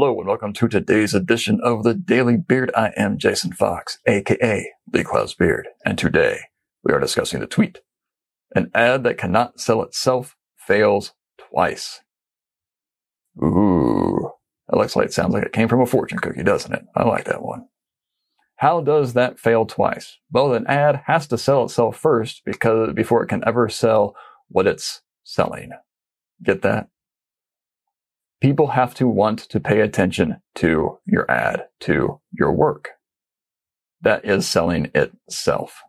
Hello and welcome to today's edition of the Daily Beard. I am Jason Fox, aka Lee Clow's Beard, and today we are discussing the tweet. An ad that cannot sell itself fails twice. Ooh, that looks like it sounds like it came from a fortune cookie, doesn't it? I like that one. How does that fail twice? Well, an ad has to sell itself first because before it can ever sell what it's selling. Get that? People have to want to pay attention to your ad, to your work. That is selling itself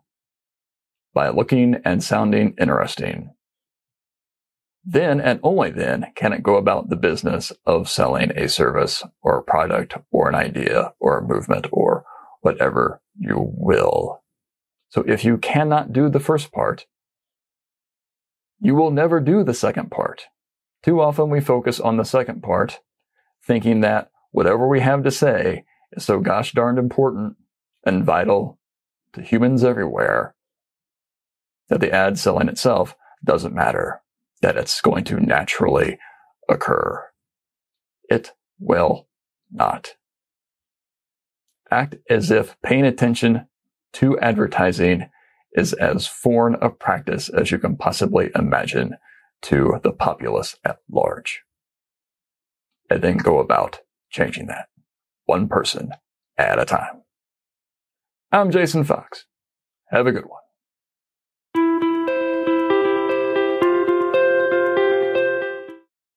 by looking and sounding interesting. Then and only then can it go about the business of selling a service or a product or an idea or a movement or whatever you will. So if you cannot do the first part, you will never do the second part. Too often we focus on the second part, thinking that whatever we have to say is so gosh darned important and vital to humans everywhere that the ad selling itself doesn't matter, that it's going to naturally occur. It will not. Act as if paying attention to advertising is as foreign a practice as you can possibly imagine to the populace at large. And then go about changing that one person at a time. I'm Jason Fox. Have a good one.